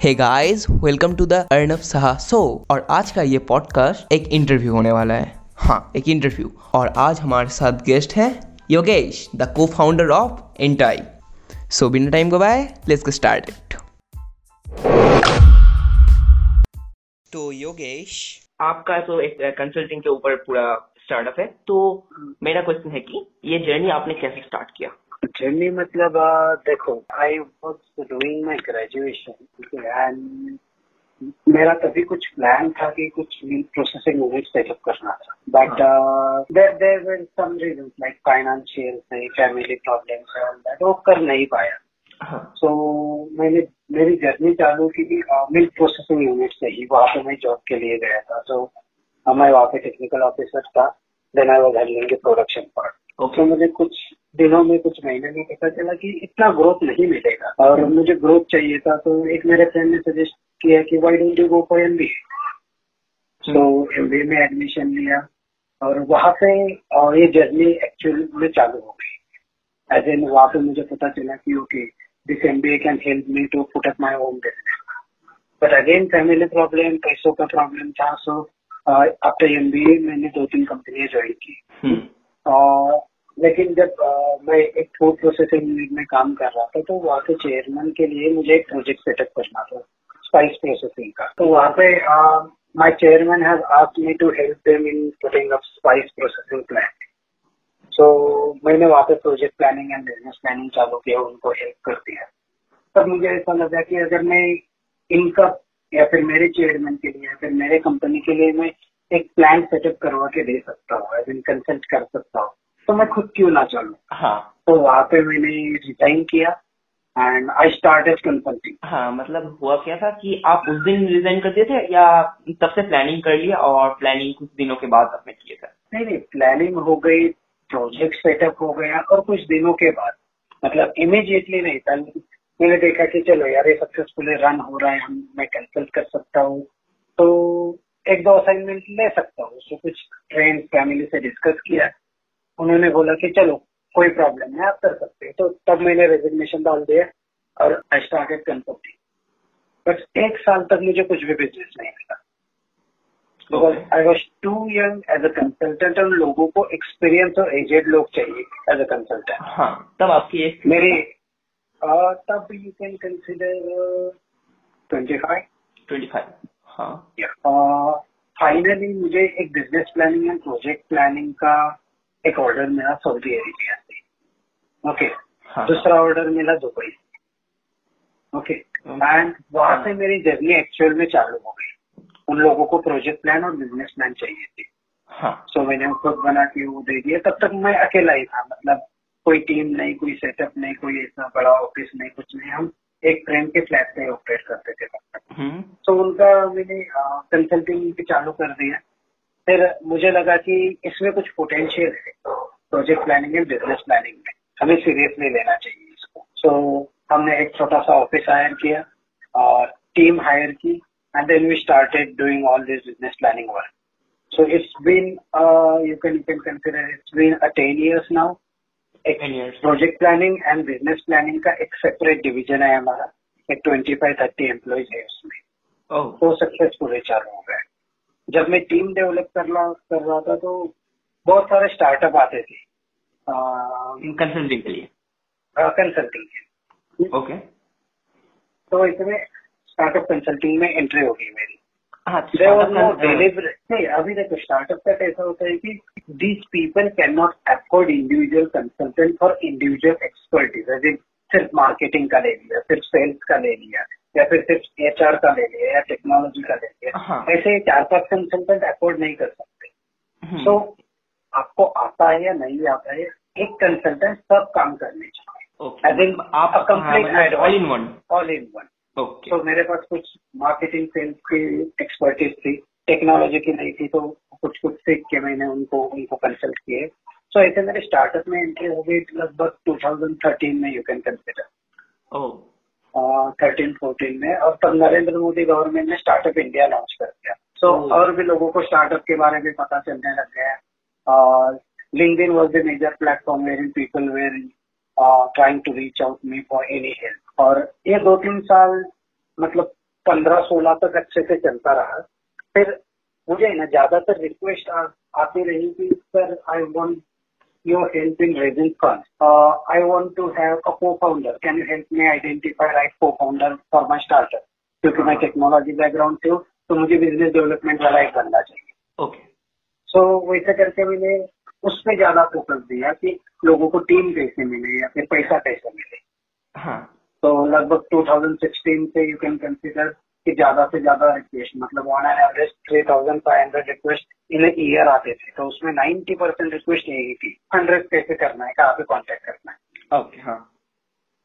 Hey guys welcome to the Arnab Saha show और आज का ये पॉडकास्ट एक इंटरव्यू होने वाला है। हाँ एक इंटरव्यू और आज हमारे साथ गेस्ट है Yogesh the co founder of Intai so बिना टाइम बाय लेट्स गेट स्टार्टेड तो योगेश, आपका तो एक कंसल्टिंग के ऊपर पूरा स्टार्टअप है। तो मेरा क्वेश्चन है कि ये जर्नी आपने कैसे स्टार्ट किया? जर्नी मतलब देखो I was doing my graduation and मेरा तभी कुछ प्लान था कि कुछ मील प्रोसेसिंग यूनिट सेटअप करना था. But there there were some reason like financial से फैमिली प्रॉब्लम वो कर नहीं पाया. सो हाँ। So, मैंने मेरी जर्नी चालू की मिल्क प्रोसेसिंग यूनिट से ही वहाँ पे मैं जॉब के लिए गया था. तो so, मैं वहाँ पे टेक्निकल ऑफिसर था then I was handling production part तो मुझे कुछ दिनों में कुछ महीने में पता चला कि इतना ग्रोथ नहीं मिलेगा। और मुझे ग्रोथ चाहिए था तो एक मेरे फ्रेंड ने सजेस्ट किया कि why don't you go for M B तो एम बी में एडमिशन लिया और वहाँ पे और ये जर्नी एक्चुअली में चालू हो गई। एज एन वहाँ पे मुझे पता चला कि okay this M B A can help me to put up my home business but again family problem पैसों का प्रॉब्लम था so after M B A मैंने दो तीन कंपनियाँ ज्वाइन की। हम्म, और लेकिन जब आ, मैं एक फ़ूड प्रोसेसिंग यूनिट में काम कर रहा था तो वहाँ के चेयरमैन के लिए मुझे एक प्रोजेक्ट सेटअप करना था स्पाइस प्रोसेसिंग का। तो वहाँ पे my chairman has asked me to help them in putting up spice processing plant so मैंने वहाँ पे project planning and business planning चालू किया उनको हेल्प कर दिया। तब मुझे ऐसा लगा कि अगर मैं इनका या फिर मेरे चेयरमैन के लिए या फिर मेरे कंपनी के लिए मैं एक प्लान सेटअप करवा के दे सकता हूँ एज इन कंसल्ट कर सकता हूँ। तो मैं खुद क्यों ना चलूँ? हाँ। तो वहाँ पे मैंने रिजाइन किया एंड आई स्टार्टेड कंसल्टिंग हाँ मतलब हुआ क्या था कि आप उस दिन रिजाइन कर दिए थे या तब से प्लानिंग कर लिया और प्लानिंग कुछ दिनों के बाद आपने किए थे? नहीं नहीं प्लानिंग हो गई प्रोजेक्ट सेटअप हो गया और कुछ दिनों के बाद। मतलब इमीडिएटली नहीं था मैंने देखा कि चलो यार ये सक्सेसफुली रन हो रहा है हम मैं कंसल्ट कर सकता हूँ। तो एक दो असाइनमेंट ले सकता हूँ उसको कुछ फ्रेंड्स फैमिली से डिस्कस किया। उन्होंने बोला कि चलो कोई प्रॉब्लम नहीं आप कर सकते हैं। तो तब मैंने रेजिग्नेशन डाल दिया और आई स्टार्टेड कंसल्टिंग बट एक साल तक मुझे कुछ भी बिज़नेस नहीं मिला। Because I was too young as a consultant और लोगों को एक्सपीरियंस और एजेड लोग चाहिए एज अ कंसल्टेंट हाँ तब आपकी एक मेरी uh, तब you can consider twenty five twenty five हाँ फाइनली मुझे एक business planning and project planning का एक ऑर्डर मिला सऊदी अरेबिया से। ओके हाँ दूसरा ऑर्डर मिला दुबई। से ओके एंड वहाँ से मेरी जर्नी एक्चुअल में चालू हो गई। उन लोगों को प्रोजेक्ट प्लान और बिज़नेस प्लान चाहिए थे। हाँ। सो मैंने खुद बना के वो दे दिया। तब तक मैं अकेला ही था। मतलब कोई टीम नहीं कोई सेटअप नहीं कोई ऐसा बड़ा ऑफ़िस नहीं कुछ नहीं। हम एक फ्रेंड के फ्लैट से ऑपरेट करते थे तब तक। हम्म। तो उनका मैंने कंसल्टिंग चालू कर दिया। फिर मुझे लगा कि इसमें कुछ पोटेंशियल है। Project planning and business planning में। हमें सीरियसली लेना चाहिए इसको। सो so, हमने एक छोटा सा ऑफ़िस हायर किया और टीम हायर की and then we started doing all this business planning work so it's been you can you can consider it's been a ten years now एक 10 years. Project planning and business planning का एक separate division है हमारा। एक twenty five thirty employees है उसमें। ओह तो successful चालू हो गए। जब मैं टीम डेवलप कर रहा कर रहा था तो बहुत सारे स्टार्टअप आते थे। कंसल्टिंग के लिए? कंसल्टिंग के ओके तो इसमें स्टार्टअप कंसल्टिंग में एंट्री हो गई मेरी हाँ अभी देखो स्टार्टअप का कैसा होता है कि these people can not afford individual consultant for individual expertise सिर्फ़ मार्केटिंग का ले लिया सिर्फ़ सेल्स का ले लिया। या फिर सिर्फ़ एच का ले लिया या टेक्नोलॉजी का ले लिया हाँ। ऐसे चार पाँच कंसल्टेंट अफोर्ड नहीं कर सकते। हम्म, तो आपको आता है या नहीं आता है एक कंसल्टेंट सब काम करने चाहिए। आप all in one all in one okay तो मेरे पास कुछ मार्केटिंग सेल्स की एक्सपर्टीज थी टेक्नोलॉजी की नहीं थी तो कुछ कुछ सीख के मैंने उनको उनको कंसल्ट किए। सो ऐसे मेरे स्टार्टअप में एंट्री हो गई लगभग 2013 में you can consider thirteen fourteen में और तब नरेंद्र मोदी गवर्नमेंट ने स्टार्टअप इंडिया लॉन्च कर दिया। सो Oh. और भी लोगों को स्टार्टअप के बारे में पता चलने लग गया और LinkedIn was the major platform where in people were trying to reach out me for any help और ये दो तीन साल मतलब पंद्रह सोलह तक अच्छे से चलता रहा। फिर मुझे ना ज़्यादातर रिक्वेस्ट आती रही कि sir I want help in raising fund I want to have a cofounder can you help me identify right cofounder for my startup क्योंकि मैं टेक्नोलॉजी बैकग्राउंड से हूँ तो मुझे बिज़नेस डेवलपमेंट वाला एक बंदा चाहिए। ओके सो वैसे करके मैंने उस पर ज़्यादा फोकस दिया कि लोगों को टीम कैसे मिले या फिर पैसा कैसे मिले। हाँ। तो लगभग 2016 से यू कैन कंसिडर कि ज़्यादा से ज़्यादा रिक्वेस्ट मतलब on an average three thousand five hundred request in year आते थे तो उसमें 90 परसेंट रिक्वेस्ट यही थी। हंड्रेड कैसे करना है कहाँ पे कॉन्टेक्ट करना है। ओके हाँ।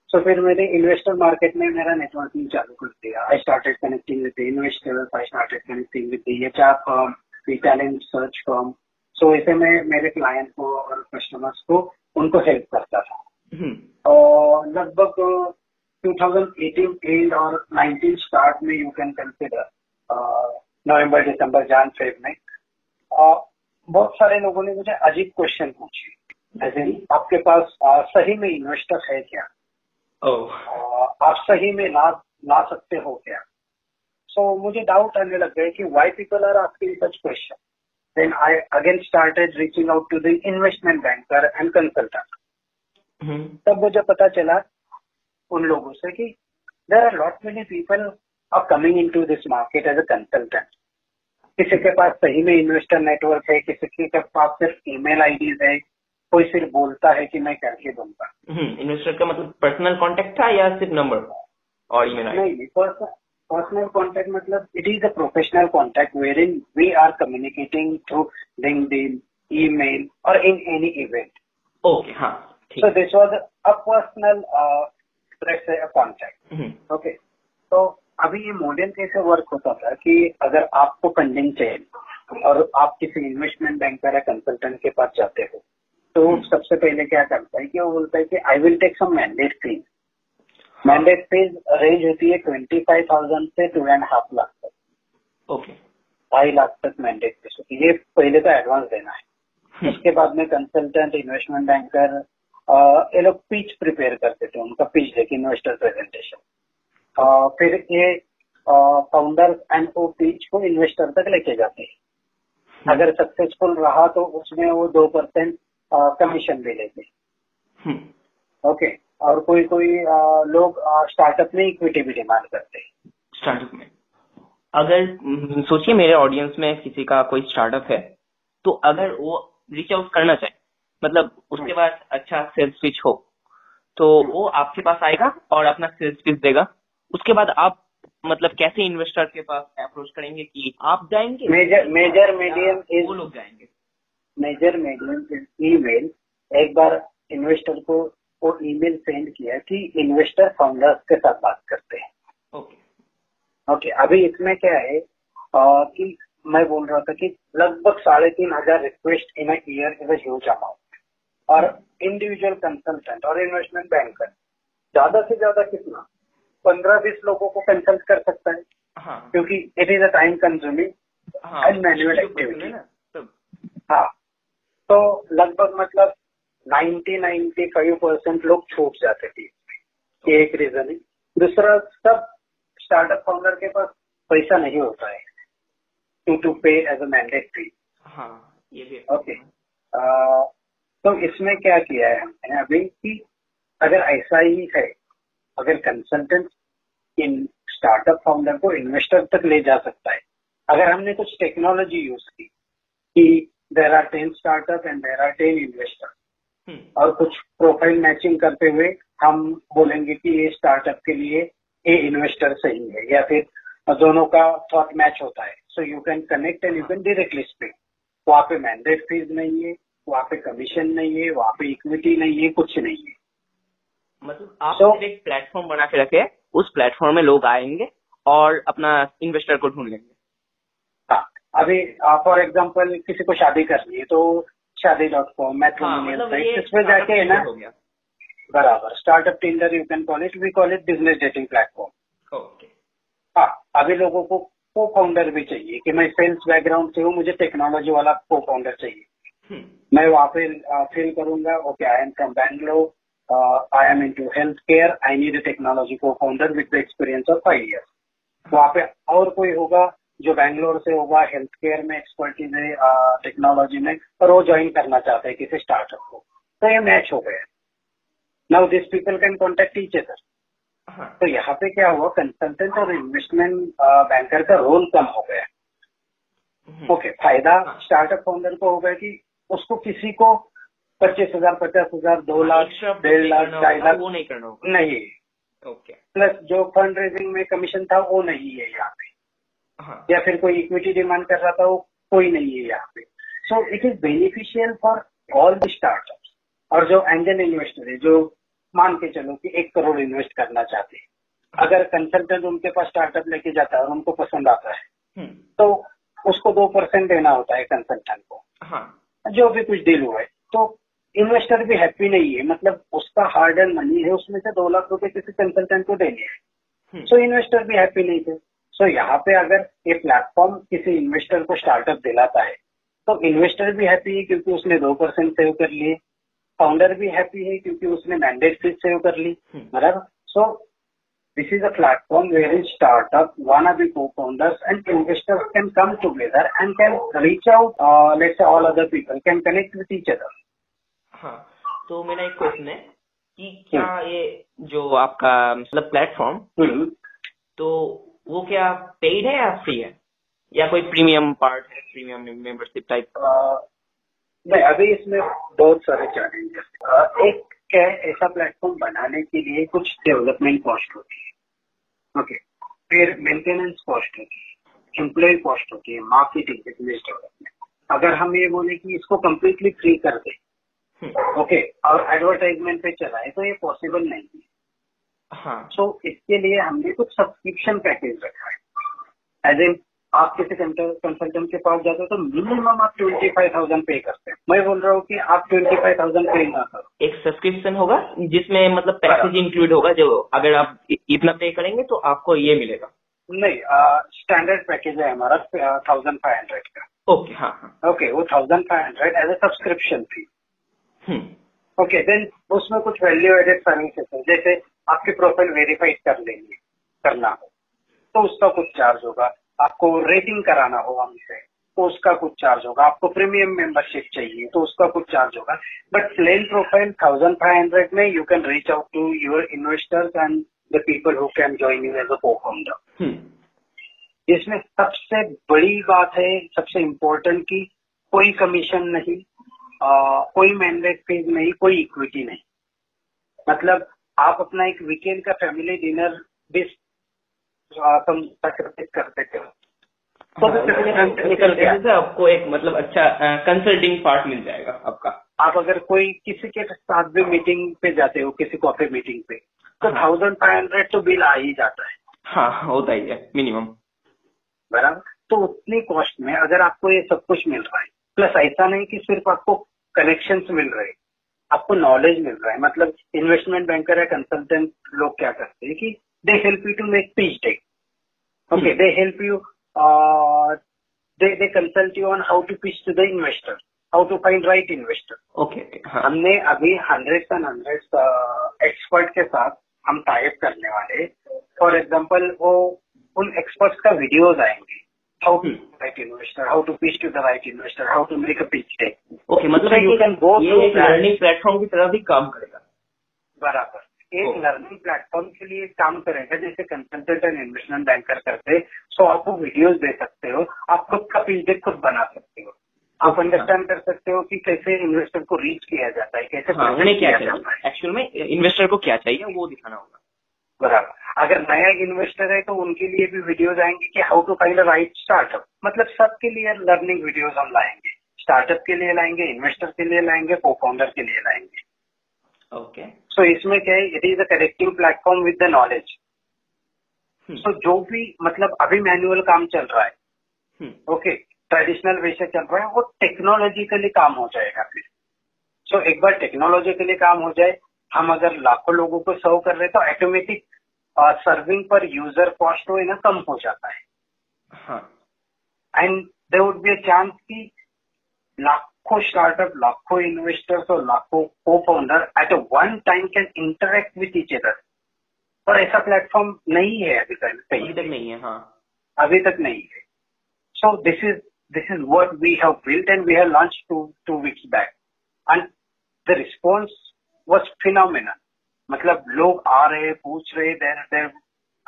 सो फिर मैंने इन्वेस्टर मार्केट में मेरा नेटवर्किंग चालू कर दिया। I started connecting with investors I started connecting with H R firm talent search firm so ऐसे में मेरे क्लाइंट को और कस्टमर्स को उनको हेल्प करता था। हम्म, और लगभग 2018 एंड और 19 स्टार्ट में you can consider November December Jan Feb में. और बहुत सारे लोगों ने मुझे अजीब क्वेश्चन पूछे। ऐसे आपके पास uh, सही में इन्वेस्टर है क्या? ओह uh, आप सही में ला ला सकते हो क्या? सो मुझे डाउट आने लग गए कि why people are asking such question then I again started reaching out to the investment banker and consultant hmm, तब मुझे पता चला उन लोगों से कि there are lot many people are coming into this market as a consultant किसी के पास सही में इन्वेस्टर नेटवर्क है किसी के पास सिर्फ़ ईमेल आईडीज है कोई सिर्फ़ बोलता है कि मैं करके दूँगा। हम्म, इन्वेस्टर का मतलब पर्सनल कांटेक्ट था या सिर्फ़ नंबर और ईमेल नहीं पर्सनल कॉन्टेक्ट मतलब it is a professional contact where in we are communicating through LinkedIn email और इन एनी इवेंट ओके हाँ So this was a personal, uh, let's say, a contact. Okay तो अभी ये model कैसे work होता था कि अगर आपको फंडिंग चाहिए और आप किसी इन्वेस्टमेंट बैंकर या कंसल्टेंट के पास जाते हो तो हम्म। सबसे पहले क्या करता है कि वो बोलता है कि I will take some mandate fees mandate fees range होती है ट्वेंटी फाइव थाउज़ेंड से टू एंड हाफ़ लाख तक। ओके ढाई लाख तक मैंडेट फ़ीस ये पहले तो एडवांस देना है। हम्म, उसके बाद में कंसल्टेंट इन्वेस्टमेंट बैंकर ये लोग पिच प्रिपेयर करते थे उनका पिच देखे इन्वेस्टर प्रेजेंटेशन फिर ये फाउंडर एंड वो पिच को इन्वेस्टर तक लेके जाते हैं। अगर सक्सेसफुल रहा तो उसमें वो दो परसेंट कमीशन भी लेते हम्म, ओके और कोई कोई लोग स्टार्टअप में इक्विटी भी डिमांड करते हैं। स्टार्टअप में। अगर हम्म, सोचिए मेरे ऑडियंस में किसी का कोई स्टार्टअप है तो अगर वो रीच आउट करना चाहे मतलब उसके पास अच्छा सेल्स पिच हो तो वो आपके पास आएगा और अपना सेल्स पिच देगा। उसके बाद आप मतलब कैसे इन्वेस्टर के पास अप्रोच करेंगे कि आप जाएँगे? मेजर मेजर मीडियम वो लोग जाएँगे। मेजर मीडियम इज़ ईमेल एक बार इन्वेस्टर को वो ईमेल सेंड किया कि इन्वेस्टर फाउंडर्स के साथ बात करते हैं। ओके ओके अभी इसमें क्या है अ, कि मैं बोल रहा था कि लगभग साढ़े तीन हज़ार request in year is huge amount और इंडिविजुअल कंसल्टेंट और इन्वेस्टमेंट बैंकर ज़्यादा से ज़्यादा कितना? पंद्रह बीस लोगों को कंसल्ट कर सकता है। हाँ। क्योंकि it is a time consuming जो person activity. है तो लगभग मतलब 90 95 परसेंट लोग छूट जाते थे। ये एक रीजन है। दूसरा सब स्टार्टअप फाउंडर के पास पैसा नहीं होता है। To to pay as a mandate fee हाँ ये भी ओके तो इसमें क्या किया है हमने अभी कि अगर ऐसा ही है अगर कंसल्टेंट इन स्टार्टअप फाउंडर को इन्वेस्टर तक ले जा सकता है। अगर हमने कुछ टेक्नोलॉजी यूज़ की कि there are ten startup and there are ten investor और कुछ प्रोफ़ाइल मैचिंग करते हुए हम बोलेंगे कि ये स्टार्टअप के लिए ये इन्वेस्टर सही है या फिर दोनों का थॉट मैच होता है। So you can connect and you can directly speak वहाँ पे मैंडेट फ़ीस नहीं है। वहाँ पे कमीशन नहीं है वहाँ पे इक्विटी नहीं है कुछ नहीं है। मतलब आप So- एक प्लेटफॉर्म बना के रखे उस प्लेटफॉर्म में लोग आएँगे और अपना इन्वेस्टर को ढूंढ लेंगे। हाँ अभी फॉर एग्ज़ाम्पल किसी को शादी करनी है तो शादी डॉट कॉम हाँ मैट्रिमोनियल मतलब ये इस पे जाके है ना? बराबर startup Tinder you can call it we call it business dating platform okay हाँ अभी लोगों को को फाउंडर भी चाहिए कि मैं सेल्स बैकग्राउंड से हूँ मुझे टेक्नोलॉजी वाला को फाउंडर चाहिए। मैं वहाँ पे फील करूँगा। Okay I am from Bangalore I am into health care I need a technology cofounder with the experience of five years वहाँ पे और कोई होगा जो बैंगलोर से होगा हेल्थ केयर में एक्सपर्टीज है टेक्नोलॉजी में और वो ज्वाइन करना चाहते हैं किसी स्टार्टअप को। तो ये मैच हो गया। Now this people can contact each other तो यहाँ पे क्या हुआ? कंसल्टेंट और इन्वेस्टमेंट बैंकर का रोल कम हो गया। हम्म। ओके फ़ायदा स्टार्टअप फाउंडर को हो गया कि उसको किसी को पच्चीस हज़ार पचास हज़ार दो लाख डेढ़ लाख ढाई लाख वो नहीं करना होगा। नहीं। ओके प्लस जो फंड रेजिंग में कमीशन था वो नहीं है यहाँ पे। हाँ। या फिर कोई इक्विटी डिमांड कर रहा था वो कोई नहीं है यहाँ पे। So it is beneficial for all the startup और जो एंजल इन्वेस्टर है जो मान के चलो कि एक करोड़ इन्वेस्ट करना चाहते हैं। अगर कंसल्टेंट उनके पास स्टार्टअप लेके जाता है और उनको पसंद आता है हम्म, तो उसको दो परसेंट देना होता है कंसल्टेंट को। हाँ। जो भी कुछ डील हुआ है तो इन्वेस्टर भी हैप्पी नहीं है। मतलब उसका हार्ड एंड मनी है उसमें से दो लाख रुपए किसी कंसल्टेंट को देने हैं। हम्म, सो इन्वेस्टर भी हैप्पी नहीं थे। सो so, यहाँ पे अगर ये प्लेटफॉर्म किसी इन्वेस्टर को स्टार्टअप दिलाता है तो इन्वेस्टर भी हैप्पी है क्योंकि उसने दो परसेंट सेव कर लिए। फाउंडर भी हैप्पी है क्योंकि उसने मैंडेट फ़ीस सेव कर ली। हम्म। बराबर। सो this is a platform wherein startup, wannabe co-founders and investors can come together and can reach out, uh, let's say all other people can connect with each other. हाँ तो मेरा एक question है कि क्या ये जो आपका मतलब प्लेटफॉर्म हम्म। तो वो क्या पेड है या फ्री है या कोई प्रीमियम पार्ट है प्रीमियम मेंबरशिप टाइप Uh, नहीं अभी इसमें बहुत सारे चैलेंजेस एक क्या है ऐसा प्लेटफॉर्म बनाने के लिए कुछ डेवलपमेंट कॉस्ट होती है। ओके फिर मेंटेनेंस कॉस्ट होती है एम्प्लॉय कॉस्ट होती है मार्केटिंग बिज़नेस डेवलपमेंट अगर हम ये बोले कि इसको कम्प्लीटली फ्री कर दे हम्म, ओके और एडवर्टाइजमेंट पे चलाए तो ये पॉसिबल नहीं है। हाँ। सो इसके लिए हमने कुछ सब्सक्रिप्शन पैकेज रखा है। एज इन आप किसी कंसल्टेंट के पास जाते हो तो मिनिमम आप ट्वेंटी फाइव थाउज़ेंड पे करते हैं। मैं बोल रहा हूँ कि आप ट्वेंटी फाइव थाउज़ेंड पे ना करो। एक सब्सक्रिप्शन होगा जिसमें मतलब पैकेज इंक्लूड होगा जो अगर आप इतना पे करेंगे तो आपको ये मिलेगा। नहीं स्टैंडर्ड पैकेज है हमारा थाउज़ेंड फाइव हंड्रेड का। ओके हाँ हाँ। ओके वो thousand five hundred as a subscription hmm. Okay then उसमें कुछ वैल्यू एडेड सर्विसेज़ है जैसे आपकी प्रोफ़ाइल वेरीफाइड कर लेंगे करना हो तो उसका कुछ चार्ज होगा। आपको रेटिंग कराना हो हमसे तो उसका कुछ चार्ज होगा। आपको प्रीमियम मेंबरशिप चाहिए तो उसका कुछ चार्ज होगा। But plain profile thousand five hundred में you can reach out to your investors and the people who can join you as a cofounder इसमें सबसे बड़ी बात है सबसे इम्पोर्टेंट की कोई कमीशन नहीं आ, कोई मैंडेट फ़ीस नहीं कोई इक्विटी नहीं। मतलब आप अपना एक वीकेंड का फैमिली डिनर आ, तुम sacrifice कर देते हो तो निकल गया। से आपको एक मतलब अच्छा कंसल्टिंग पार्ट मिल जाएगा आपका। आप अगर कोई किसी के साथ भी मीटिंग पे जाते हो किसी कॉफ़ी मीटिंग पे तो हाँ। थाउज़ेंड फाइव हंड्रेड तो बिल आ ही जाता है। हाँ होता ही है मिनिमम बराबर? तो उतनी कॉस्ट में अगर आपको ये सब कुछ मिल रहा है प्लस ऐसा नहीं कि सिर्फ़ आपको कनेक्शन मिल रहे आपको नॉलेज मिल रहा है। मतलब इन्वेस्टमेंट बैंकर या कंसल्टेंट लोग क्या करते हैं कि they help you to make pitch deck okay Hmm. They help you they they consult you on how to pitch to the investor how to find right investor okay okay हाँ हमने अभी hundreds and hundreds expert के साथ हम type करने वाले for example वो उन एक्सपर्ट्स का वीडियोज़ आएँगे। How to. Right investor how to pitch to the right investor how to make a pitch deck okay मतलब you ये- through एक that. लर्निंग प्लेटफॉर्म की तरह भी काम करेगा। बराबर। एक. लर्निंग प्लेटफॉर्म के लिए काम करेगा जैसे कंसल्टेंट एंड इन्वेस्टमेंट बैंकर करते सो आपको वीडियोस दे सकते हो आप खुद का पिच खुद बना सकते हो। आप अंडरस्टैंड कर सकते हो कि कैसे इन्वेस्टर को रीच किया जाता है कैसे हाँ उन्हें क्या है चाहिए? एक्चुअल में इन्वेस्टर को क्या चाहिए वो दिखाना होगा। बराबर। अगर नया इन्वेस्टर है तो उनके लिए भी वीडियोज़ आएँगे कि how to find a right startup मतलब सबके लिए लर्निंग वीडियोज़ हम लाएँगे। स्टार्टअप के लिए लाएँगे इन्वेस्टर के लिए लाएँगे को फाउंडर के लिए लाएँगे। ओके सो इसमें क्या है it is a connective platform with the knowledge so जो भी मतलब अभी मैनुअल काम चल रहा है ओके ट्रेडिशनल वे से चल रहा है वो टेक्नोलॉजिकली काम हो जाएगा फिर। सो एक बार टेक्नोलॉजिकली काम हो जाए हम अगर लाखों लोगों को सर्व कर रहे हैं तो ऑटोमेटिक सर्विंग पर यूज़र कॉस्ट हो ना कम हो जाता है। हाँ। And there would be a chance कि लाखों स्टार्टअप लाखों इन्वेस्टर्स और लाखों cofounder at a one time can interact with each other और ऐसा प्लेटफॉर्म नहीं है अभी तक। अभी तक नहीं है हाँ। अभी तक नहीं है। So this is this is what we have built and we have launch two two weeks back and the response was phenomenal मतलब लोग आ रहे पूछ रहे there there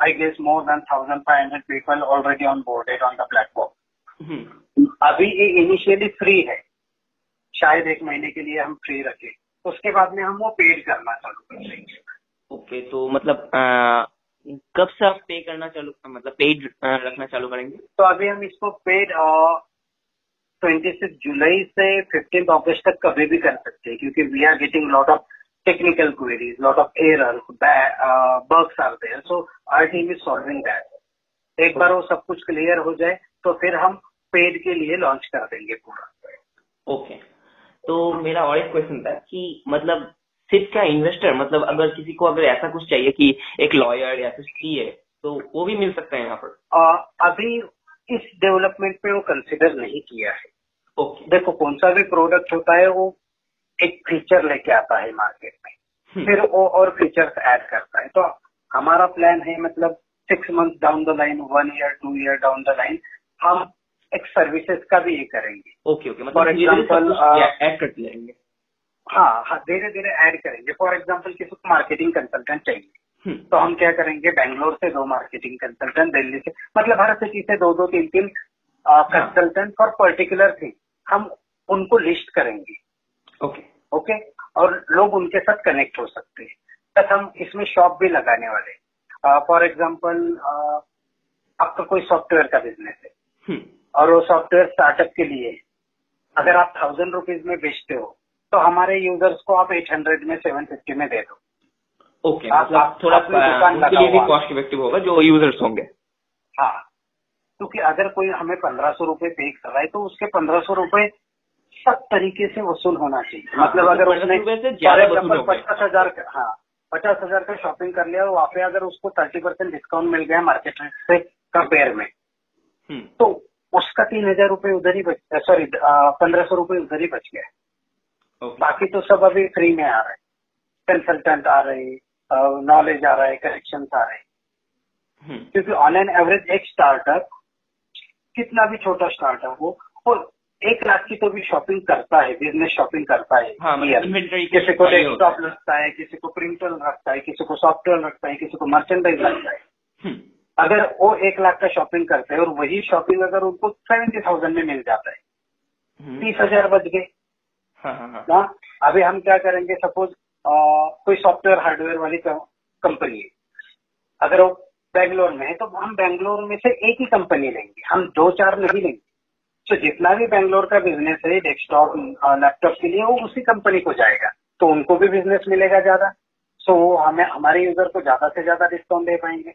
I guess more than thousand five hundred people already onboarded on the platform अभी ये initially free है। शायद एक महीने के लिए हम फ्री रखें। उसके बाद में हम वो पेड करना चालू कर देंगे। ओके तो मतलब आ, कब से आप पे करना चालू मतलब पेड रखना चालू करेंगे? तो अभी हम इसको पेड ट्वेंटी सिक्स जुलाई से फिफ्टीन अगस्त तक कभी भी कर सकते हैं क्योंकि we are getting lot of technical queries lot of error bugs are there so our team is solving that एक बार वो सब कुछ क्लियर हो जाए तो फिर हम पेड के लिए लॉन्च कर देंगे पूरा। Okay okay. तो मेरा और एक क्वेश्चन था कि मतलब सिर्फ़ क्या इन्वेस्टर मतलब अगर किसी को अगर ऐसा कुछ चाहिए कि एक लॉयर या फिर है तो वो भी मिल सकता है यहाँ पर? आ, अभी इस डेवलपमेंट पे वो कंसिडर नहीं किया है। ओके देखो कौन सा भी प्रोडक्ट होता है वो एक फीचर लेके आता है मार्केट में। हम्म। फिर वो और फीचर्स ऐड करता है। तो हमारा प्लान है मतलब six month down the line one year two year down the line हम एक सर्विसेज़ का भी ये करेंगे। ओके ओके मतलब फॉर एग्ज़ाम्पल ऐड करते जाएँगे हाँ हाँ धीरे धीरे ऐड करेंगे। फॉर एग्ज़ाम्पल किसी को मार्केटिंग कंसल्टेंट चाहिए। हम्म। तो हम क्या करेंगे? बैंगलोर से दो मार्केटिंग कंसल्टेंट दिल्ली से मतलब हर सिटी से दो दो तीन तीन कंसल्टेंट फॉर पर्टिकुलर थिंग हम उनको लिस्ट करेंगे। ओके ओके और लोग उनके साथ कनेक्ट हो सकते हैं। तथा हम इसमें शॉप भी लगाने वाले फॉर एग्ज़ाम्पल आपका कोई सॉफ्टवेयर का बिज़नेस है। हम्म। और वो सॉफ्टवेयर स्टार्टअप के लिए। अगर आप थाउज़ेंड रुपीज़ में बेचते हो तो हमारे यूज़र्स को आप एट हंड्रेड में सेवन फिफ्टी में दे दो। ओके okay, मतलब थोड़ा उनके लिए भी कॉस्ट इफ़ेक्टिव होगा जो यूज़र्स होंगे। हाँ क्योंकि अगर कोई हमें पंद्रह सौ रुपये पे कर रहा है तो उसके पंद्रह सौ रुपये सब तरीके से वसूल होना चाहिए। हाँ, मतलब अगर उसने पचास हज़ार का हाँ पचास हज़ार का शॉपिंग कर लिया और वहाँ पे अगर उसको थर्टी परसेंट डिस्काउंट मिल गया मार्केट रेट से कंपेयर में हम्म। तो उसका तीन हज़ार रुपये उधर ही बच सॉरी पंद्रह सौ रुपये उधर ही बच गया okay. बाकी तो सब अभी फ्री में आ रहे हैं। कंसल्टेंट आ रहे नॉलेज आ रहा है करेक्शन आ रहे hmm. क्योंकि ऑन एन एवरेज एक स्टार्टअप कितना भी छोटा स्टार्टअप हो वो एक लाख की तो भी शॉपिंग करता है बिज़नेस शॉपिंग करता है। हाँ, मतलब किसी को डेस्कटॉप लगता है किसी को प्रिंटर रखता है किसी को सॉफ्टवेयर रखता है किसी को मर्चेंडाइज लगता है। Hmm. अगर वो एक लाख का शॉपिंग करते हैं और वही शॉपिंग अगर उनको सेवेंटी थाउज़ेंड में मिल जाता है hmm. तीस हज़ार बच गए। हाँ, हाँ, हाँ। ना अभी हम क्या करेंगे सपोज़ कोई सॉफ्टवेयर हार्डवेयर वाली कंपनी है। अगर वो बेंगलोर में है तो हम बेंगलोर में से एक ही कंपनी लेंगे। हम दो चार नहीं लेंगे। तो जितना भी बेंगलोर का बिज़नेस है डेस्कटॉप लैपटॉप के लिए वो उसी कंपनी को जाएगा। तो उनको भी बिज़नेस मिलेगा ज़्यादा। सो वो हमें हमारे यूज़र को ज़्यादा से ज़्यादा डिस्काउंट दे पाएँगे।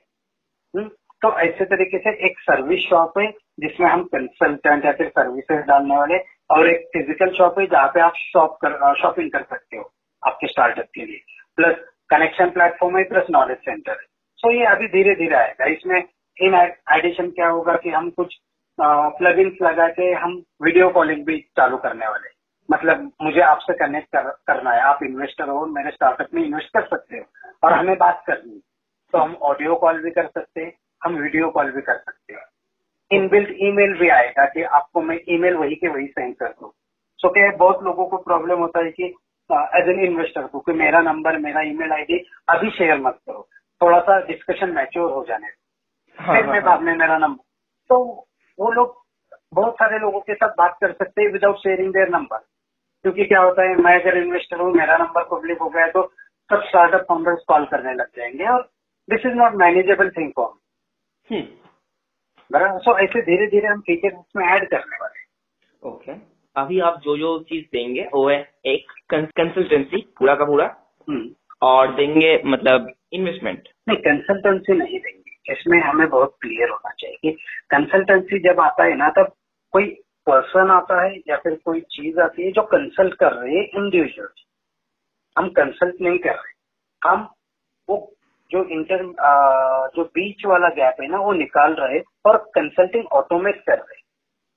हुँ? तो ऐसे तरीके से एक सर्विस शॉप है जिसमें हम कंसल्टेंट या फिर सर्विसेज़ डालने वाले और एक फ़िज़िकल शॉप है जहाँ पे आप शॉप कर शॉपिंग कर सकते हो आपके स्टार्टअप के लिए। प्लस कनेक्शन प्लेटफॉर्म है प्लस नॉलेज सेंटर है। सो ये अभी धीरे धीरे आएगा। इसमें इन एडिशन क्या होगा कि हम कुछ प्लग इन्स लगा के हम वीडियो कॉलिंग भी चालू करने वाले मतलब मुझे आपसे कनेक्ट कर, करना है। आप इन्वेस्टर हो मेरे स्टार्टअप में इन्वेस्ट कर सकते हो और हमें बात करनी है। तो हम ऑडियो कॉल भी कर सकते हैं हम वीडियो कॉल भी कर सकते हैं। इनबिल्ट ईमेल भी आएगा कि आपको मैं ईमेल वही के वही सेंड कर दूँ। सो क्या बहुत लोगों को प्रॉब्लम होता है कि एज एन इन्वेस्टर को कि मेरा नंबर मेरा ईमेल आईडी अभी शेयर मत करो। थोड़ा सा डिस्कशन मैच्योर हो जाने हाँ, फिर हाँ, मैं हाँ। बाद में मेरा नंबर तो वो लोग बहुत सारे लोगों के साथ बात कर सकते हैं विदाउट शेयरिंग देयर नंबर क्योंकि क्या होता है मैं अगर इन्वेस्टर हूँ मेरा नंबर पब्लिक हो गया तो सब स्टार्टअप फाउंडर्स कॉल करने लग जाएँगे और this is not manageable thing for बराबर? सो ऐसे धीरे धीरे हम फीचर उसमें ऐड करने वाले ओके अभी आप जो जो चीज़ देंगे वो है एक कंसल्टेंसी पूरा का पूरा। हम्म। और देंगे मतलब इन्वेस्टमेंट नहीं कंसल्टेंसी नहीं देंगे। इसमें हमें बहुत क्लियर होना चाहिए। कि कंसल्टेंसी जब आता है ना तब कोई पर्सन आता है या फिर कोई चीज़ आती है जो कंसल्ट कर रहे हैं इंडिविजुअल हम कंसल्ट नहीं कर रहे। हम वो जो इंटर जो बीच वाला गैप है ना वो निकाल रहे और कंसल्टिंग ऑटोमेट कर रहे।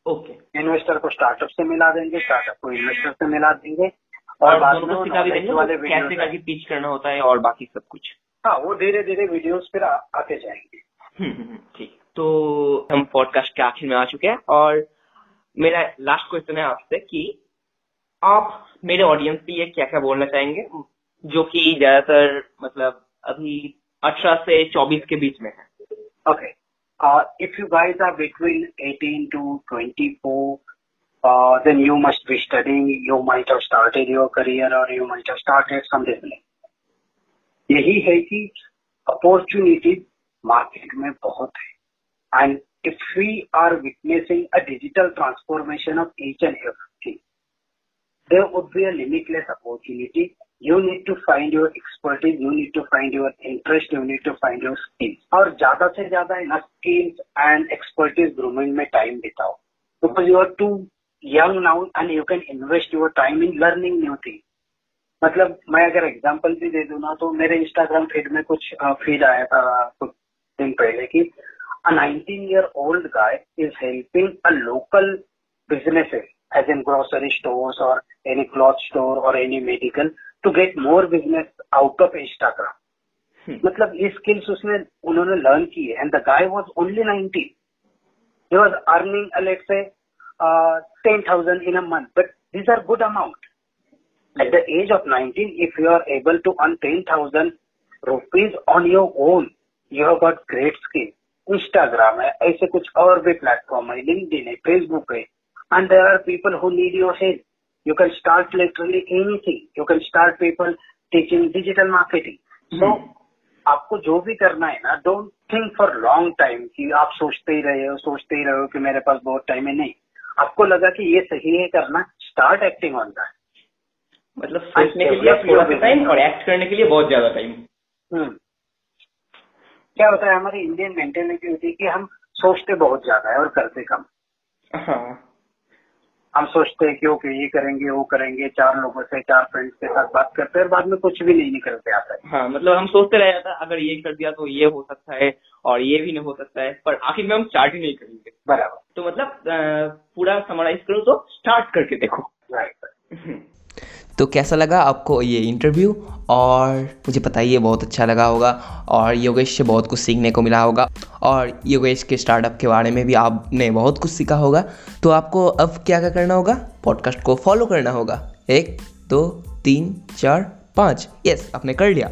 Okay okay. इन्वेस्टर को स्टार्टअप से मिला देंगे स्टार्टअप को इन्वेस्टर से मिला देंगे। और, और बाद में वाले कैसे करके पिच करना होता है और बाकी सब कुछ। हाँ वो धीरे धीरे वीडियोस फिर आते जाएँगे। हम्म, हम्म, हम्म, ठीक। तो हम पॉडकास्ट के आखिर में आ चुके हैं और मेरा लास्ट क्वेश्चन है आपसे कि आप मेरे ऑडियंस के लिए क्या क्या बोलना चाहेंगे? जो कि ज़्यादातर मतलब अभी 18 से 24 के बीच में है। Okay if you guys are between 18 to 24 then you must be studying you might have started your career और you might have started some यही है कि अपॉर्चुनिटीज़ मार्केट में बहुत है। And if we are witnessing a digital transformation of H and everything there would be a limitless opportunity you need to find your expertise you need to find your interest you need to find your skills और ज़्यादा से ज़्यादा इन skills and expertise grooming में time बिताओ। Because you are too young now and you can invest your time in learning new thing मतलब मैं अगर example भी दे दू ना तो मेरे इंस्टाग्राम फ़ीड में कुछ फ़ीड आया था, कुछ दिन पहले की। A nineteen year old guy is helping a local businesses as in grocery store और एनी क्लॉथ स्टोर और any medical to get more business out of Instagram मतलब ये स्किल्स उसने उन्होंने लर्न की है and the guy was only nineteen he was earning at least से ten thousand in a month but these are good amount at the age of nineteen if you are able to earn ten thousand rupees on your own you have got great skill Instagram है ऐसे कुछ और भी platform है link है Facebook है। And there are people who need your help You can start literally anything. You can start people teaching digital marketing. So hmm. आपको जो भी करना है ना don't think for long time कि आप सोचते ही रहे हो सोचते ही रहे हो कि मेरे पास बहुत टाइम है। नहीं। आपको लगा कि ये सही है करना स्टार्ट एक्टिंग ऑन दैट मतलब सोचने के लिए थोड़ा सा टाइम और एक्ट करने के लिए बहुत ज़्यादा टाइम हम्म। क्या होता है हमारी इंडियन मेंटेलिटी होती है कि हम सोचते बहुत ज़्यादा है और करते कम। हाँ। हम सोचते हैं कि ओके ये करेंगे वो करेंगे चार लोगों से चार फ्रेंड्स के साथ बात करते हैं बाद में कुछ भी नहीं निकलते आता है हाँ मतलब हम सोचते रह जाता अगर ये कर दिया तो ये हो सकता है और ये भी नहीं हो सकता है पर आखिर में हम स्टार्ट ही नहीं करेंगे। बराबर। तो मतलब पूरा समराइज करो तो स्टार्ट करके देखो। राइट तो कैसा लगा आपको ये इंटरव्यू और मुझे बताइए, बहुत अच्छा लगा होगा। और योगेश से बहुत कुछ सीखने को मिला होगा। और योगेश के स्टार्टअप के बारे में भी आपने बहुत कुछ सीखा होगा। तो आपको अब क्या क्या करना होगा? पॉडकास्ट को फॉलो करना होगा। एक, दो, तीन, चार, पाँच। यस आपने कर लिया।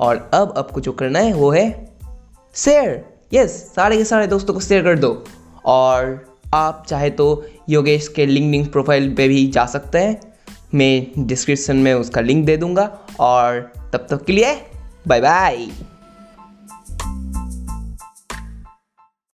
और अब आपको जो करना है, वो है शेयर यस सारे के सारे दोस्तों को शेयर कर दो। और आप चाहे तो योगेश के लिंकडिंग प्रोफ़ाइल पे भी जा सकते हैं। मैं डिस्क्रिप्शन में उसका लिंक दे दूँगा और तब तक के लिए बाय बाय